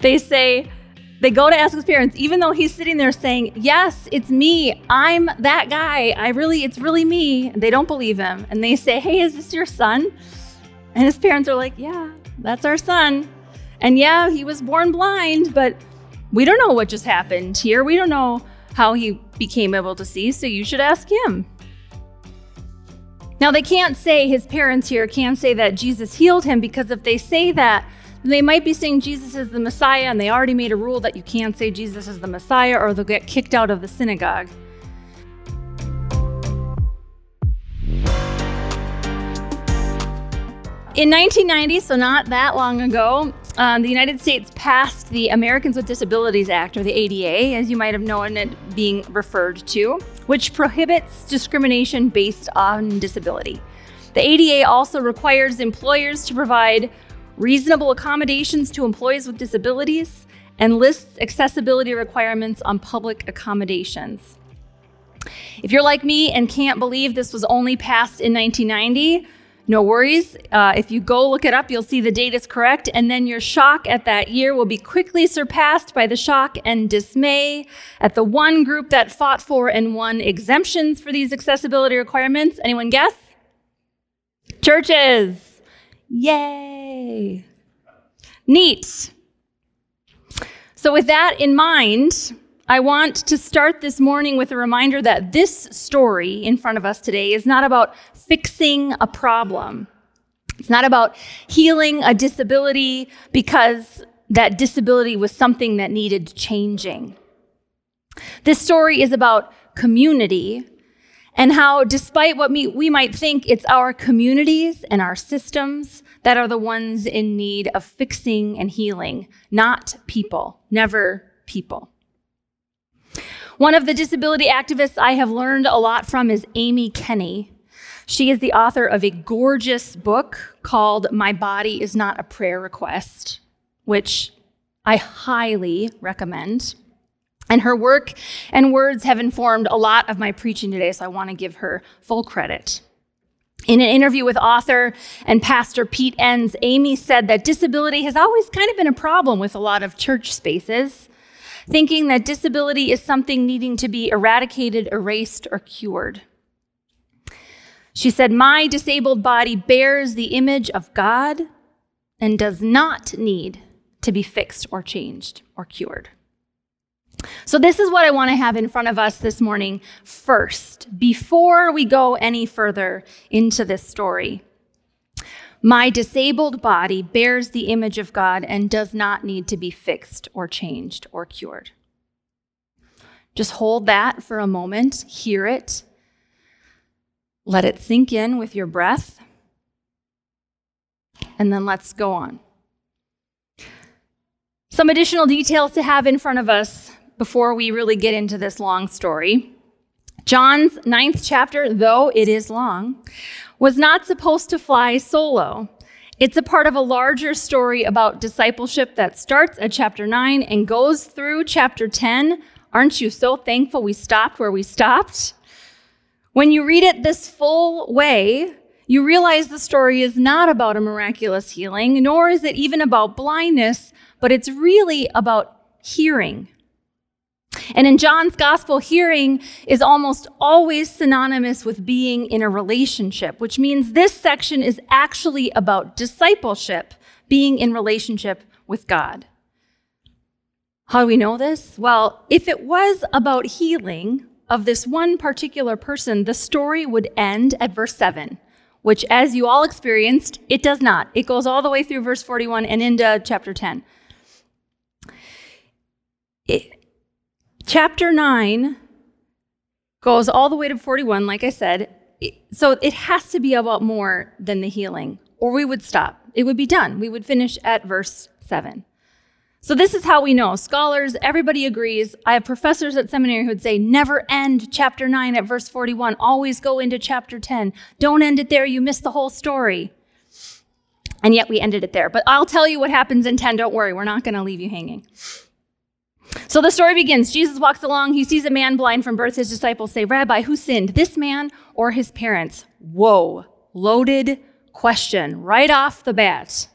They say, they go to ask his parents, even though he's sitting there saying, Yes, it's me. I'm that guy. I really, it's really me. And they don't believe him. And they say, Hey, is this your son? And his parents are like, Yeah, that's our son. And yeah, he was born blind, but we don't know what just happened here. We don't know how he became able to see, so you should ask him. Now, they can't say, his parents here can't say that Jesus healed him because if they say that, they might be saying Jesus is the Messiah, and they already made a rule that you can't say Jesus is the Messiah or they'll get kicked out of the synagogue. In 1990, so not that long ago, um, the United States passed the Americans with Disabilities Act, or the ADA, as you might have known it being referred to, which prohibits discrimination based on disability. The ADA also requires employers to provide reasonable accommodations to employees with disabilities, and lists accessibility requirements on public accommodations. If you're like me and can't believe this was only passed in 1990, no worries. Uh, if you go look it up, you'll see the date is correct, and then your shock at that year will be quickly surpassed by the shock and dismay at the one group that fought for and won exemptions for these accessibility requirements. Anyone guess? Churches. Yay! Neat. So, with that in mind, I want to start this morning with a reminder that this story in front of us today is not about fixing a problem. It's not about healing a disability because that disability was something that needed changing. This story is about community and how, despite what we might think, it's our communities and our systems that are the ones in need of fixing and healing, not people, never people. One of the disability activists I have learned a lot from is Amy Kenny. She is the author of a gorgeous book called My Body is Not a Prayer Request, which I highly recommend. And her work and words have informed a lot of my preaching today, so I want to give her full credit. In an interview with author and pastor Pete Enns, Amy said that disability has always kind of been a problem with a lot of church spaces, thinking that disability is something needing to be eradicated, erased, or cured. She said, My disabled body bears the image of God and does not need to be fixed or changed or cured. So, this is what I want to have in front of us this morning first, before we go any further into this story. My disabled body bears the image of God and does not need to be fixed or changed or cured. Just hold that for a moment, hear it, let it sink in with your breath, and then let's go on. Some additional details to have in front of us before we really get into this long story. John's ninth chapter, though it is long, was not supposed to fly solo. It's a part of a larger story about discipleship that starts at chapter 9 and goes through chapter 10. Aren't you so thankful we stopped where we stopped? When you read it this full way, you realize the story is not about a miraculous healing, nor is it even about blindness, but it's really about hearing. And in John's gospel, hearing is almost always synonymous with being in a relationship, which means this section is actually about discipleship, being in relationship with God. How do we know this? Well, if it was about healing of this one particular person, the story would end at verse 7, which, as you all experienced, it does not. It goes all the way through verse 41 and into chapter 10. Chapter 9 goes all the way to 41, like I said. So it has to be about more than the healing, or we would stop. It would be done. We would finish at verse 7. So this is how we know. Scholars, everybody agrees. I have professors at seminary who would say, never end chapter 9 at verse 41. Always go into chapter 10. Don't end it there. You miss the whole story. And yet we ended it there. But I'll tell you what happens in 10. Don't worry. We're not going to leave you hanging. So the story begins. Jesus walks along. He sees a man blind from birth. His disciples say, Rabbi, who sinned, this man or his parents? Whoa, loaded question right off the bat.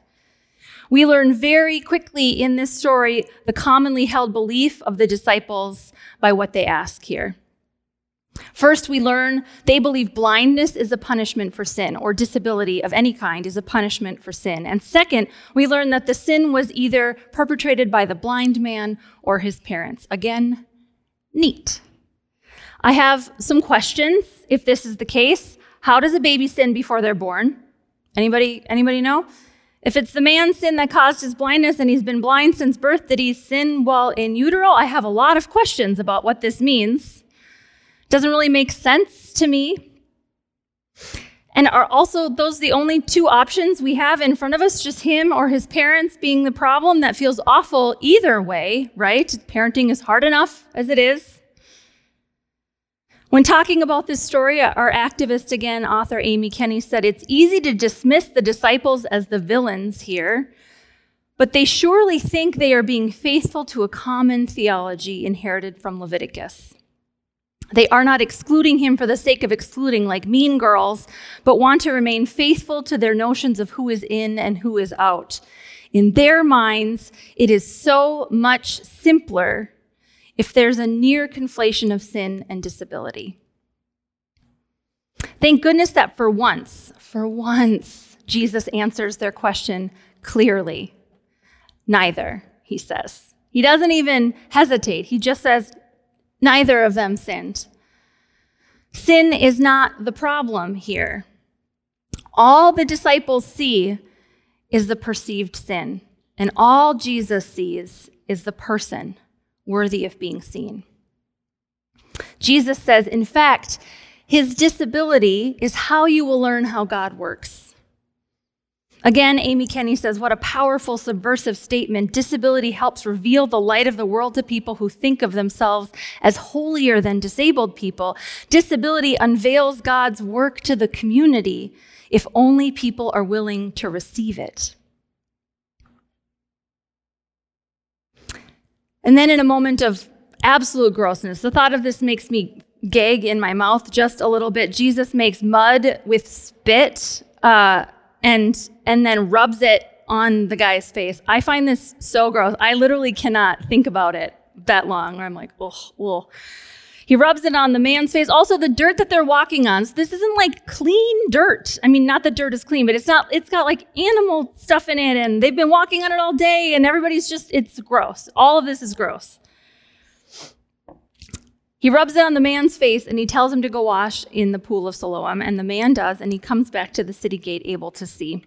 we learn very quickly in this story the commonly held belief of the disciples by what they ask here. First, we learn they believe blindness is a punishment for sin, or disability of any kind is a punishment for sin. And second, we learn that the sin was either perpetrated by the blind man or his parents. Again, neat. I have some questions if this is the case. How does a baby sin before they're born? Anybody anybody know? If it's the man's sin that caused his blindness and he's been blind since birth, did he sin while in utero? I have a lot of questions about what this means. Doesn't really make sense to me. And are also those the only two options we have in front of us, just him or his parents being the problem? That feels awful either way, right? Parenting is hard enough as it is. When talking about this story, our activist again, author Amy Kenny said it's easy to dismiss the disciples as the villains here, but they surely think they are being faithful to a common theology inherited from Leviticus. They are not excluding him for the sake of excluding, like mean girls, but want to remain faithful to their notions of who is in and who is out. In their minds, it is so much simpler if there's a near conflation of sin and disability. Thank goodness that for once, for once, Jesus answers their question clearly. Neither, he says. He doesn't even hesitate. He just says, Neither of them sinned. Sin is not the problem here. All the disciples see is the perceived sin, and all Jesus sees is the person worthy of being seen. Jesus says, in fact, his disability is how you will learn how God works. Again, Amy Kenny says, What a powerful subversive statement. Disability helps reveal the light of the world to people who think of themselves as holier than disabled people. Disability unveils God's work to the community if only people are willing to receive it. And then, in a moment of absolute grossness, the thought of this makes me gag in my mouth just a little bit. Jesus makes mud with spit. Uh, and and then rubs it on the guy's face. I find this so gross. I literally cannot think about it that long. I'm like, oh, well. He rubs it on the man's face. Also, the dirt that they're walking on. So this isn't like clean dirt. I mean, not that dirt is clean, but it's not. It's got like animal stuff in it, and they've been walking on it all day, and everybody's just. It's gross. All of this is gross. He rubs it on the man's face and he tells him to go wash in the pool of Siloam. And the man does, and he comes back to the city gate able to see.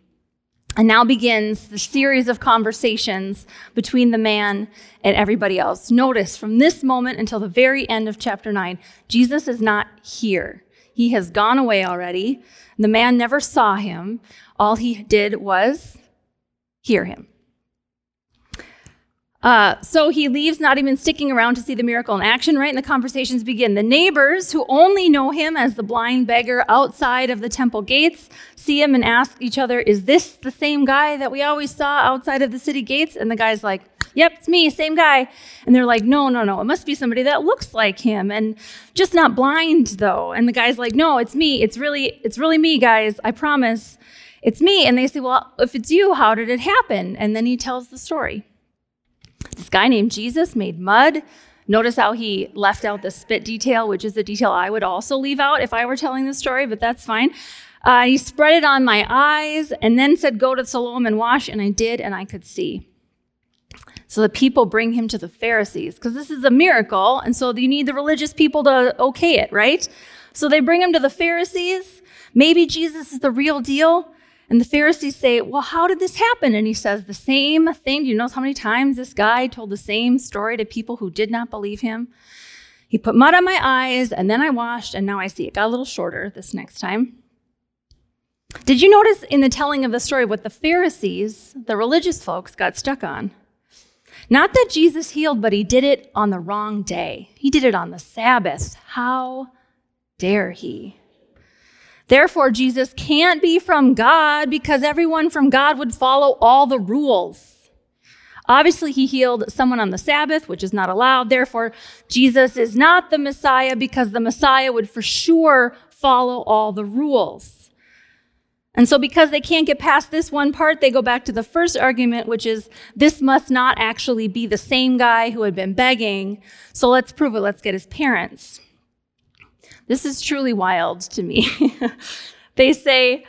And now begins the series of conversations between the man and everybody else. Notice from this moment until the very end of chapter 9, Jesus is not here. He has gone away already. The man never saw him. All he did was hear him. Uh, so he leaves, not even sticking around to see the miracle in action, right? And the conversations begin. The neighbors, who only know him as the blind beggar outside of the temple gates, see him and ask each other, Is this the same guy that we always saw outside of the city gates? And the guy's like, Yep, it's me, same guy. And they're like, No, no, no, it must be somebody that looks like him and just not blind though. And the guy's like, No, it's me. It's really, it's really me, guys. I promise. It's me. And they say, Well, if it's you, how did it happen? And then he tells the story. This guy named Jesus made mud. Notice how he left out the spit detail, which is the detail I would also leave out if I were telling the story, but that's fine. Uh, he spread it on my eyes and then said, Go to Siloam and wash. And I did, and I could see. So the people bring him to the Pharisees because this is a miracle. And so you need the religious people to okay it, right? So they bring him to the Pharisees. Maybe Jesus is the real deal. And the Pharisees say, Well, how did this happen? And he says the same thing. Do you notice how many times this guy told the same story to people who did not believe him? He put mud on my eyes, and then I washed, and now I see. It got a little shorter this next time. Did you notice in the telling of the story what the Pharisees, the religious folks, got stuck on? Not that Jesus healed, but he did it on the wrong day. He did it on the Sabbath. How dare he? Therefore, Jesus can't be from God because everyone from God would follow all the rules. Obviously, he healed someone on the Sabbath, which is not allowed. Therefore, Jesus is not the Messiah because the Messiah would for sure follow all the rules. And so, because they can't get past this one part, they go back to the first argument, which is this must not actually be the same guy who had been begging. So, let's prove it. Let's get his parents. This is truly wild to me. they say,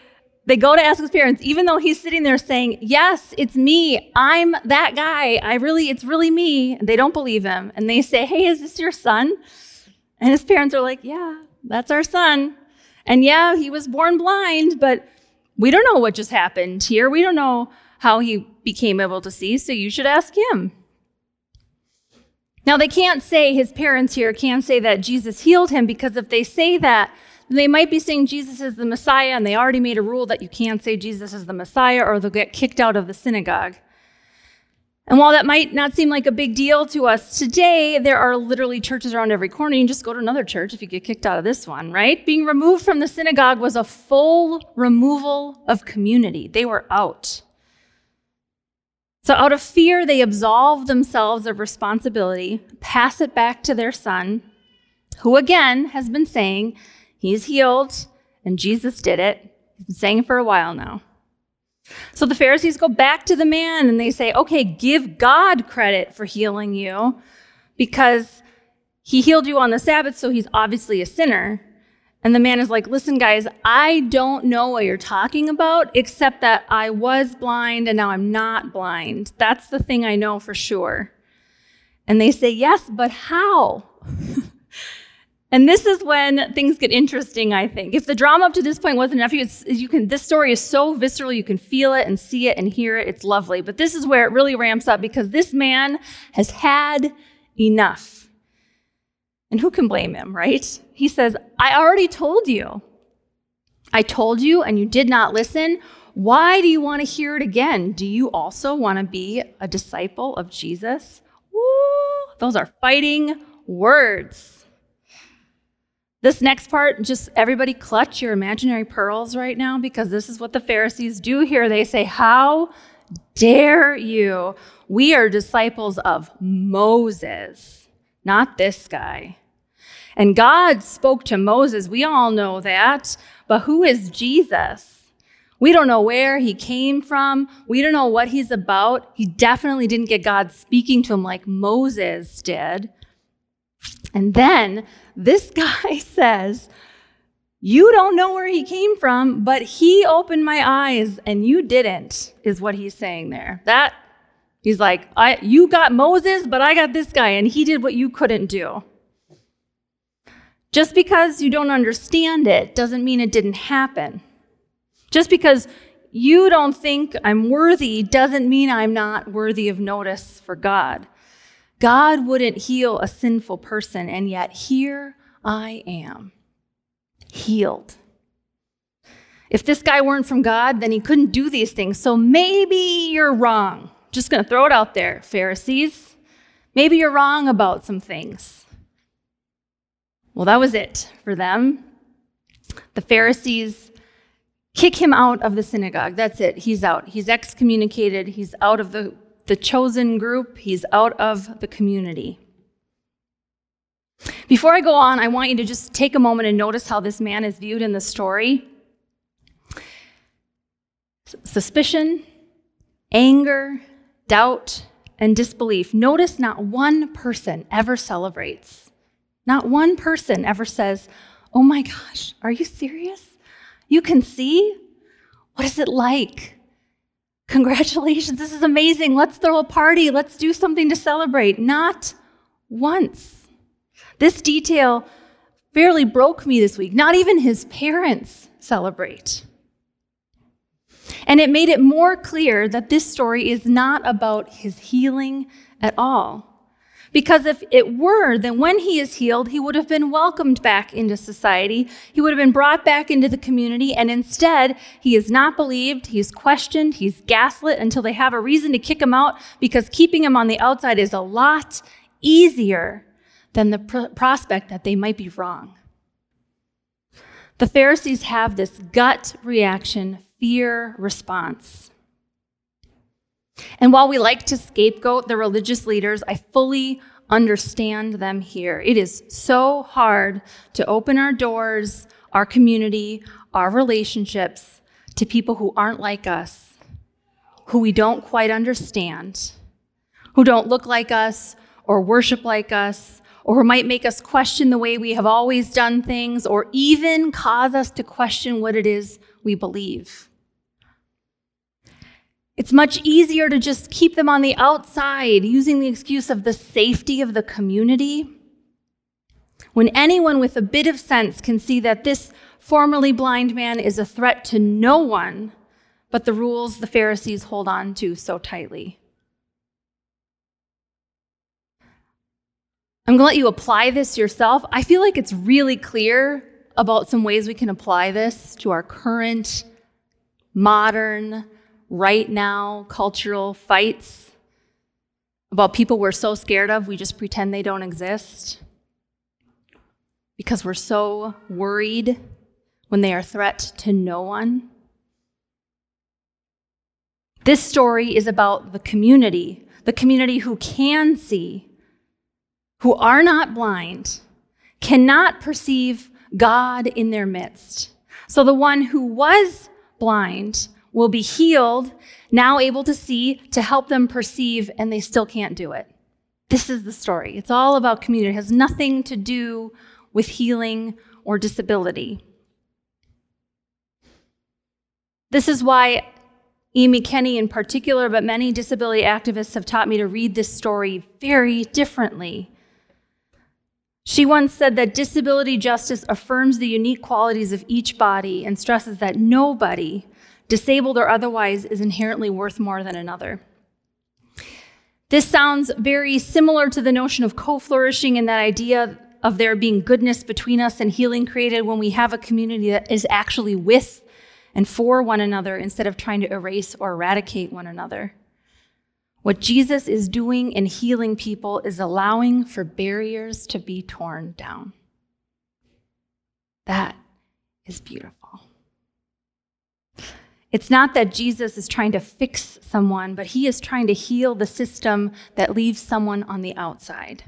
they go to ask his parents, even though he's sitting there saying, Yes, it's me. I'm that guy. I really, it's really me. And they don't believe him. And they say, Hey, is this your son? And his parents are like, Yeah, that's our son. And yeah, he was born blind, but we don't know what just happened here. We don't know how he became able to see, so you should ask him. Now, they can't say, his parents here can't say that Jesus healed him because if they say that, they might be saying Jesus is the Messiah, and they already made a rule that you can't say Jesus is the Messiah or they'll get kicked out of the synagogue. And while that might not seem like a big deal to us today, there are literally churches around every corner. You just go to another church if you get kicked out of this one, right? Being removed from the synagogue was a full removal of community. They were out. So, out of fear, they absolve themselves of responsibility, pass it back to their son, who again has been saying he's healed and Jesus did it. He's been saying it for a while now. So the Pharisees go back to the man and they say, okay, give God credit for healing you because he healed you on the Sabbath, so he's obviously a sinner. And the man is like, listen, guys, I don't know what you're talking about, except that I was blind and now I'm not blind. That's the thing I know for sure. And they say, yes, but how? And this is when things get interesting, I think. If the drama up to this point wasn't enough, you can, this story is so visceral, you can feel it and see it and hear it. It's lovely. But this is where it really ramps up because this man has had enough. And who can blame him, right? He says, I already told you. I told you and you did not listen. Why do you want to hear it again? Do you also want to be a disciple of Jesus? Woo, those are fighting words. This next part, just everybody clutch your imaginary pearls right now because this is what the Pharisees do here. They say, How dare you? We are disciples of Moses, not this guy. And God spoke to Moses. We all know that. But who is Jesus? We don't know where he came from. We don't know what he's about. He definitely didn't get God speaking to him like Moses did. And then this guy says, You don't know where he came from, but he opened my eyes and you didn't, is what he's saying there. That he's like, I you got Moses, but I got this guy, and he did what you couldn't do. Just because you don't understand it doesn't mean it didn't happen. Just because you don't think I'm worthy doesn't mean I'm not worthy of notice for God. God wouldn't heal a sinful person, and yet here I am, healed. If this guy weren't from God, then he couldn't do these things. So maybe you're wrong. Just going to throw it out there, Pharisees. Maybe you're wrong about some things. Well, that was it for them. The Pharisees kick him out of the synagogue. That's it. He's out. He's excommunicated. He's out of the the chosen group, he's out of the community. Before I go on, I want you to just take a moment and notice how this man is viewed in the story. Suspicion, anger, doubt, and disbelief. Notice not one person ever celebrates. Not one person ever says, Oh my gosh, are you serious? You can see? What is it like? Congratulations, this is amazing. Let's throw a party. Let's do something to celebrate. Not once. This detail fairly broke me this week. Not even his parents celebrate. And it made it more clear that this story is not about his healing at all. Because if it were, then when he is healed, he would have been welcomed back into society. He would have been brought back into the community. And instead, he is not believed, he's questioned, he's gaslit until they have a reason to kick him out because keeping him on the outside is a lot easier than the pr- prospect that they might be wrong. The Pharisees have this gut reaction, fear response. And while we like to scapegoat the religious leaders, I fully understand them here. It is so hard to open our doors, our community, our relationships to people who aren't like us, who we don't quite understand, who don't look like us or worship like us, or who might make us question the way we have always done things, or even cause us to question what it is we believe. It's much easier to just keep them on the outside using the excuse of the safety of the community. When anyone with a bit of sense can see that this formerly blind man is a threat to no one but the rules the Pharisees hold on to so tightly. I'm going to let you apply this yourself. I feel like it's really clear about some ways we can apply this to our current, modern, right now cultural fights about people we're so scared of, we just pretend they don't exist because we're so worried when they are threat to no one. This story is about the community, the community who can see, who are not blind, cannot perceive God in their midst. So the one who was blind will be healed, now able to see, to help them perceive, and they still can't do it. This is the story. It's all about community. It has nothing to do with healing or disability. This is why Amy Kenny, in particular, but many disability activists have taught me to read this story very differently. She once said that disability justice affirms the unique qualities of each body and stresses that nobody, disabled or otherwise, is inherently worth more than another. This sounds very similar to the notion of co flourishing and that idea of there being goodness between us and healing created when we have a community that is actually with and for one another instead of trying to erase or eradicate one another. What Jesus is doing in healing people is allowing for barriers to be torn down. That is beautiful. It's not that Jesus is trying to fix someone, but he is trying to heal the system that leaves someone on the outside.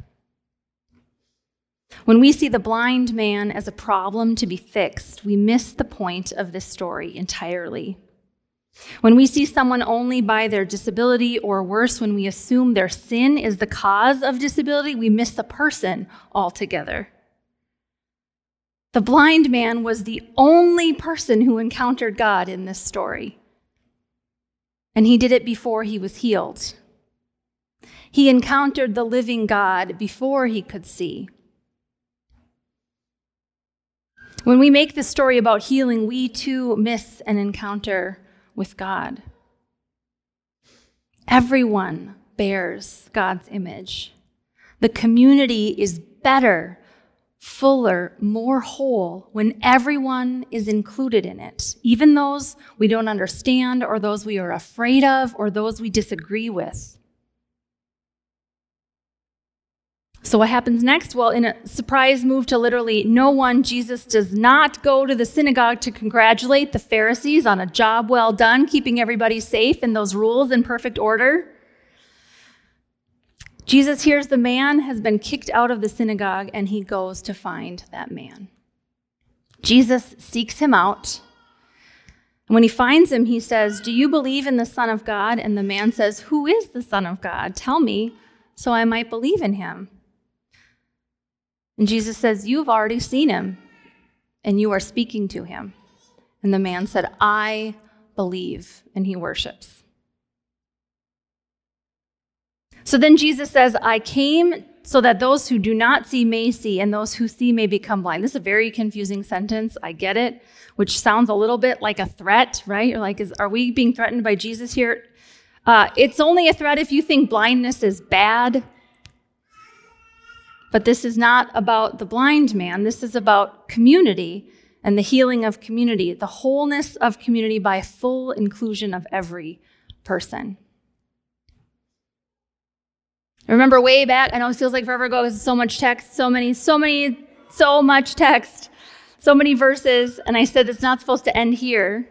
When we see the blind man as a problem to be fixed, we miss the point of this story entirely. When we see someone only by their disability, or worse, when we assume their sin is the cause of disability, we miss the person altogether. The blind man was the only person who encountered God in this story. And he did it before he was healed. He encountered the living God before he could see. When we make this story about healing, we too miss an encounter with God. Everyone bears God's image. The community is better, fuller, more whole when everyone is included in it, even those we don't understand, or those we are afraid of, or those we disagree with. So, what happens next? Well, in a surprise move to literally no one, Jesus does not go to the synagogue to congratulate the Pharisees on a job well done, keeping everybody safe and those rules in perfect order. Jesus hears the man has been kicked out of the synagogue and he goes to find that man. Jesus seeks him out. And when he finds him, he says, Do you believe in the Son of God? And the man says, Who is the Son of God? Tell me so I might believe in him. And Jesus says, You've already seen him, and you are speaking to him. And the man said, I believe, and he worships. So then Jesus says, I came so that those who do not see may see, and those who see may become blind. This is a very confusing sentence. I get it, which sounds a little bit like a threat, right? You're like, is, are we being threatened by Jesus here? Uh, it's only a threat if you think blindness is bad but this is not about the blind man. This is about community and the healing of community, the wholeness of community by full inclusion of every person. I remember way back, I know it feels like forever ago, because so much text, so many, so many, so much text, so many verses, and I said it's not supposed to end here.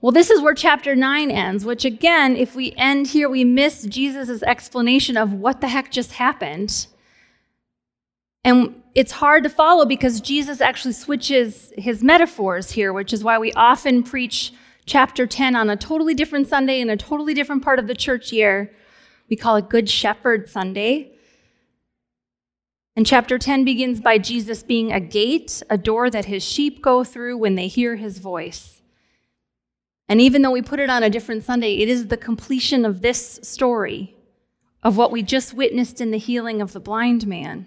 Well, this is where chapter 9 ends, which again, if we end here, we miss Jesus' explanation of what the heck just happened. And it's hard to follow because Jesus actually switches his metaphors here, which is why we often preach chapter 10 on a totally different Sunday in a totally different part of the church year. We call it Good Shepherd Sunday. And chapter 10 begins by Jesus being a gate, a door that his sheep go through when they hear his voice. And even though we put it on a different Sunday, it is the completion of this story of what we just witnessed in the healing of the blind man.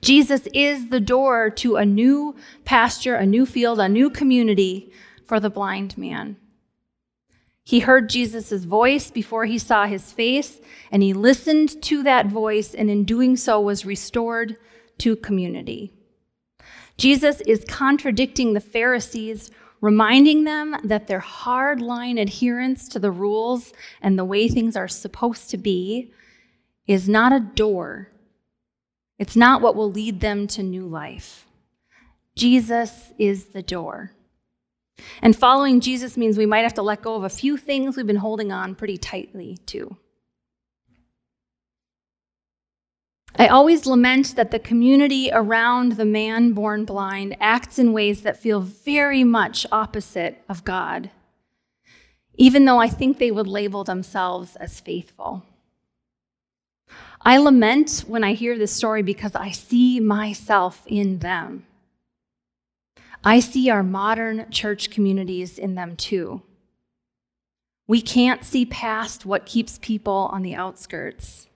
Jesus is the door to a new pasture, a new field, a new community for the blind man. He heard Jesus' voice before he saw his face, and he listened to that voice, and in doing so was restored to community. Jesus is contradicting the Pharisees, reminding them that their hard line adherence to the rules and the way things are supposed to be is not a door it's not what will lead them to new life. Jesus is the door. And following Jesus means we might have to let go of a few things we've been holding on pretty tightly to. I always lament that the community around the man born blind acts in ways that feel very much opposite of God, even though I think they would label themselves as faithful. I lament when I hear this story because I see myself in them. I see our modern church communities in them too. We can't see past what keeps people on the outskirts.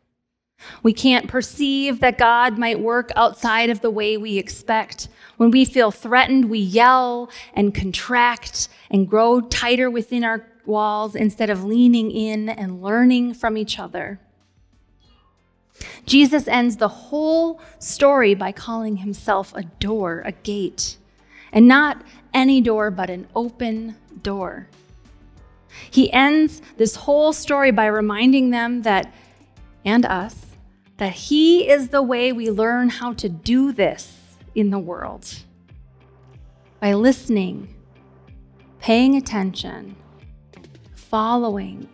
We can't perceive that God might work outside of the way we expect. When we feel threatened, we yell and contract and grow tighter within our walls instead of leaning in and learning from each other. Jesus ends the whole story by calling himself a door, a gate, and not any door, but an open door. He ends this whole story by reminding them that, and us, that He is the way we learn how to do this in the world. By listening, paying attention, following,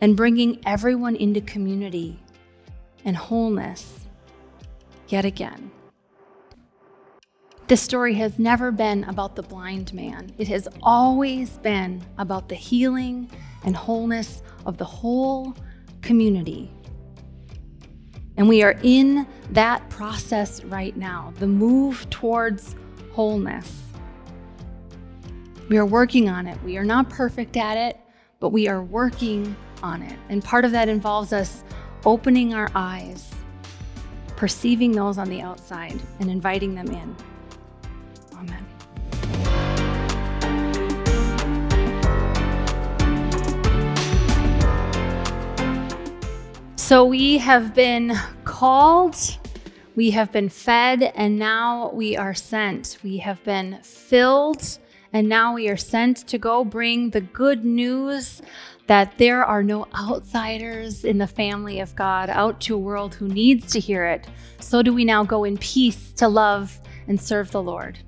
and bringing everyone into community and wholeness yet again. This story has never been about the blind man. It has always been about the healing and wholeness of the whole community. And we are in that process right now, the move towards wholeness. We are working on it. We are not perfect at it, but we are working on it. And part of that involves us opening our eyes, perceiving those on the outside, and inviting them in. So we have been called, we have been fed, and now we are sent. We have been filled, and now we are sent to go bring the good news that there are no outsiders in the family of God out to a world who needs to hear it. So do we now go in peace to love and serve the Lord.